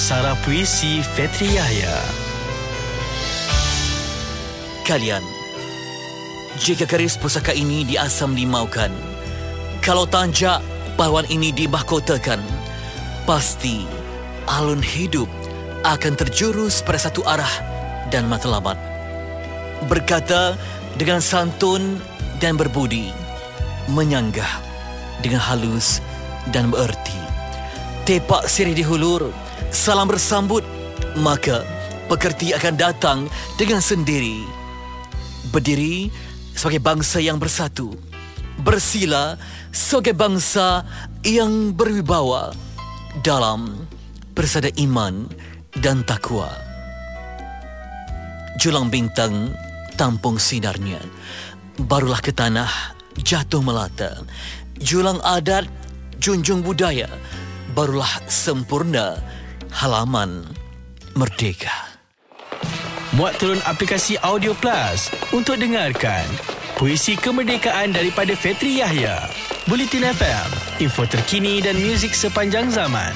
Aksara Puisi Fetri Yahya. Kalian, jika garis pusaka ini diasam dimaukan, kalau tanjak pahlawan ini dimahkotakan, pasti alun hidup akan terjurus pada satu arah dan matlamat. Berkata dengan santun dan berbudi, menyanggah dengan halus dan bererti. Tepak sirih dihulur, salam bersambut, maka pekerti akan datang dengan sendiri. Berdiri sebagai bangsa yang bersatu, bersila sebagai bangsa yang berwibawa dalam persada iman dan takwa. Julang bintang tampung sinarnya, barulah ke tanah jatuh melata. Julang adat junjung budaya, barulah sempurna halaman merdeka. Muat turun aplikasi Audio Plus untuk dengarkan puisi kemerdekaan daripada Fetri Yahya. Bulletin FM, info terkini dan muzik sepanjang zaman.